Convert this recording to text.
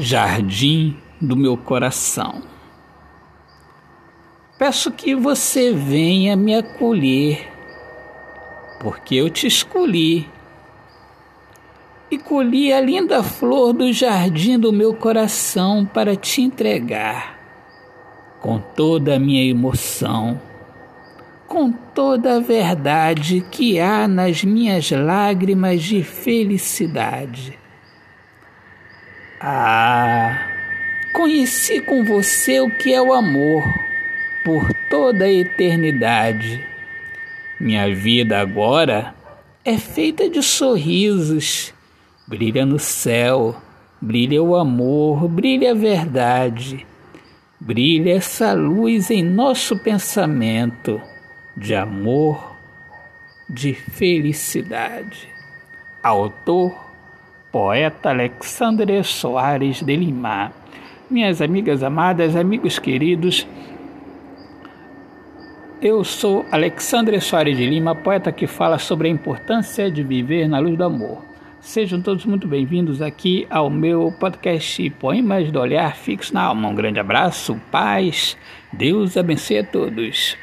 jardim do meu coração. Peço que você venha me acolher, porque eu te escolhi e colhi a linda flor do jardim do meu coração para te entregar, com toda a minha emoção, com toda a verdade que há nas minhas lágrimas de felicidade. Ah, conheci com você o que é o amor por toda a eternidade. Minha vida agora é feita de sorrisos Brilha no céu, brilha o amor, brilha a verdade, brilha essa luz em nosso pensamento de amor, de felicidade. Autor, poeta Alexandre Soares de Lima. Minhas amigas amadas, amigos queridos, eu sou Alexandre Soares de Lima, poeta que fala sobre a importância de viver na luz do amor. Sejam todos muito bem-vindos aqui ao meu podcast Poemas do Olhar Fixo na Alma. Um grande abraço, paz, Deus abençoe a todos.